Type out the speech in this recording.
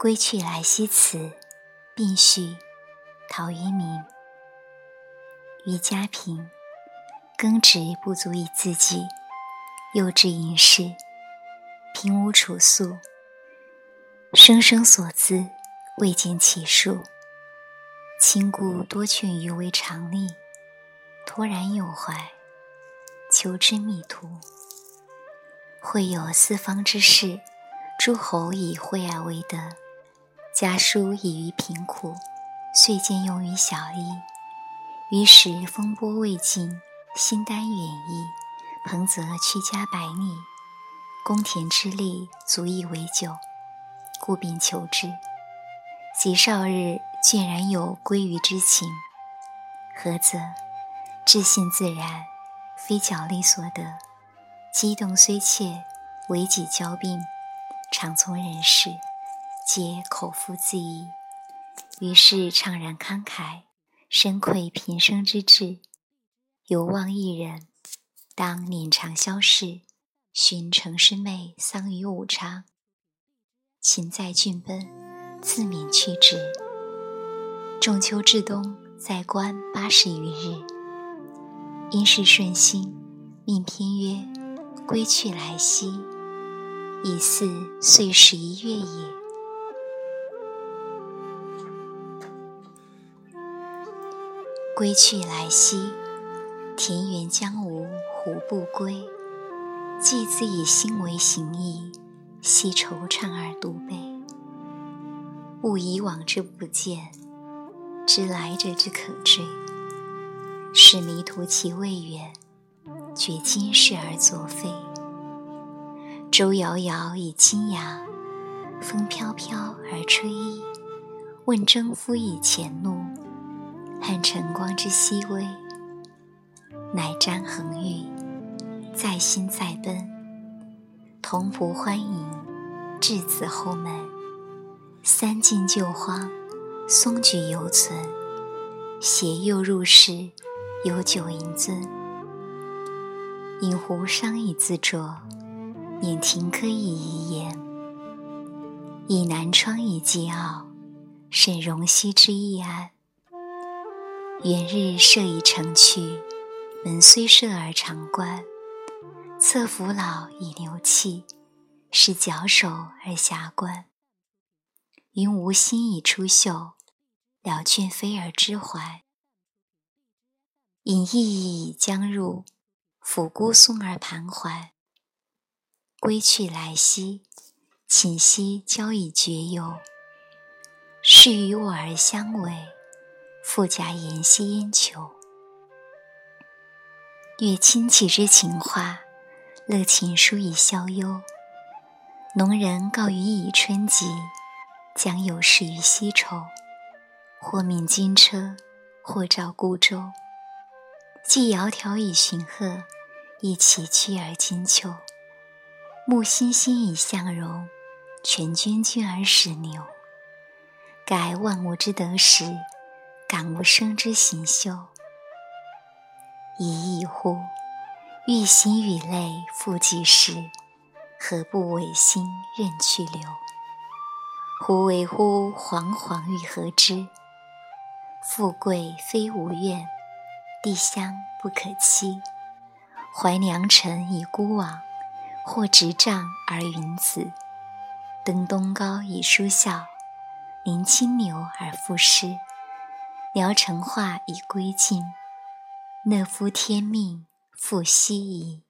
归去来兮辞，并序，陶渊明。余家贫，耕植不足以自给，幼稚盈室，贫无处宿，生生所资，未见其数。亲故多劝余为常吏，托然有怀，求之密途。会有四方之士，诸侯以惠而为德。家书以于贫苦，遂见用于小邑。于时风波未尽，心丹远逸，彭泽屈家百里，公田之利足以为酒，故便求之。及少日，倦然有归于之情。何则？至信自然，非脚力所得。激动虽切，为己交病，常从人事。皆口腹自怡，于是怅然慷慨，深愧平生之志。犹望一人，当年长消逝，寻程师妹丧于武昌。秦在郡奔，自免去职。仲秋至冬，在官八十余日。因事顺心，命篇曰：“归去来兮，已似岁十一月也。”归去来兮，田园将芜胡不归？既自以心为形役，奚惆怅而独悲？悟以往之不谏，知来者之可追。是迷途其未远，觉今是而昨非。舟遥遥以轻扬，风飘飘而吹逸。问征夫以前路。恨晨光之熹微，乃瞻衡宇，在心在奔。同仆欢迎，至子后门。三径旧荒，松菊犹存。携幼入室，有酒盈樽。饮壶觞以自酌，免庭柯以遗言。倚南窗以寄傲，审容膝之易安。元日射已成去，门虽设而常关。侧扶老以流憩，使矫首而遐观。云无心以出岫，了倦飞而知还。饮意已将入，抚孤松而盘桓。归去来兮，寝兮交以绝游。是与我而相违。富甲言兮焉求？阅亲戚之情话，乐琴书以消忧。农人告于以春集，将有事于西畴。或命金车，或召孤舟。既窈窕以寻壑，亦崎岖而经丘。木欣欣以向荣，泉涓涓而始牛。盖万物之得始。感吾生之行休，已矣乎！欲行与泪复几时，何不违心任去留？胡为乎惶惶欲何之？富贵非吾愿，地乡不可欺。怀良辰以孤往，或执杖而云子。登东皋以舒啸，临清流而赋诗。聊城画以归尽，乐夫天命复奚疑。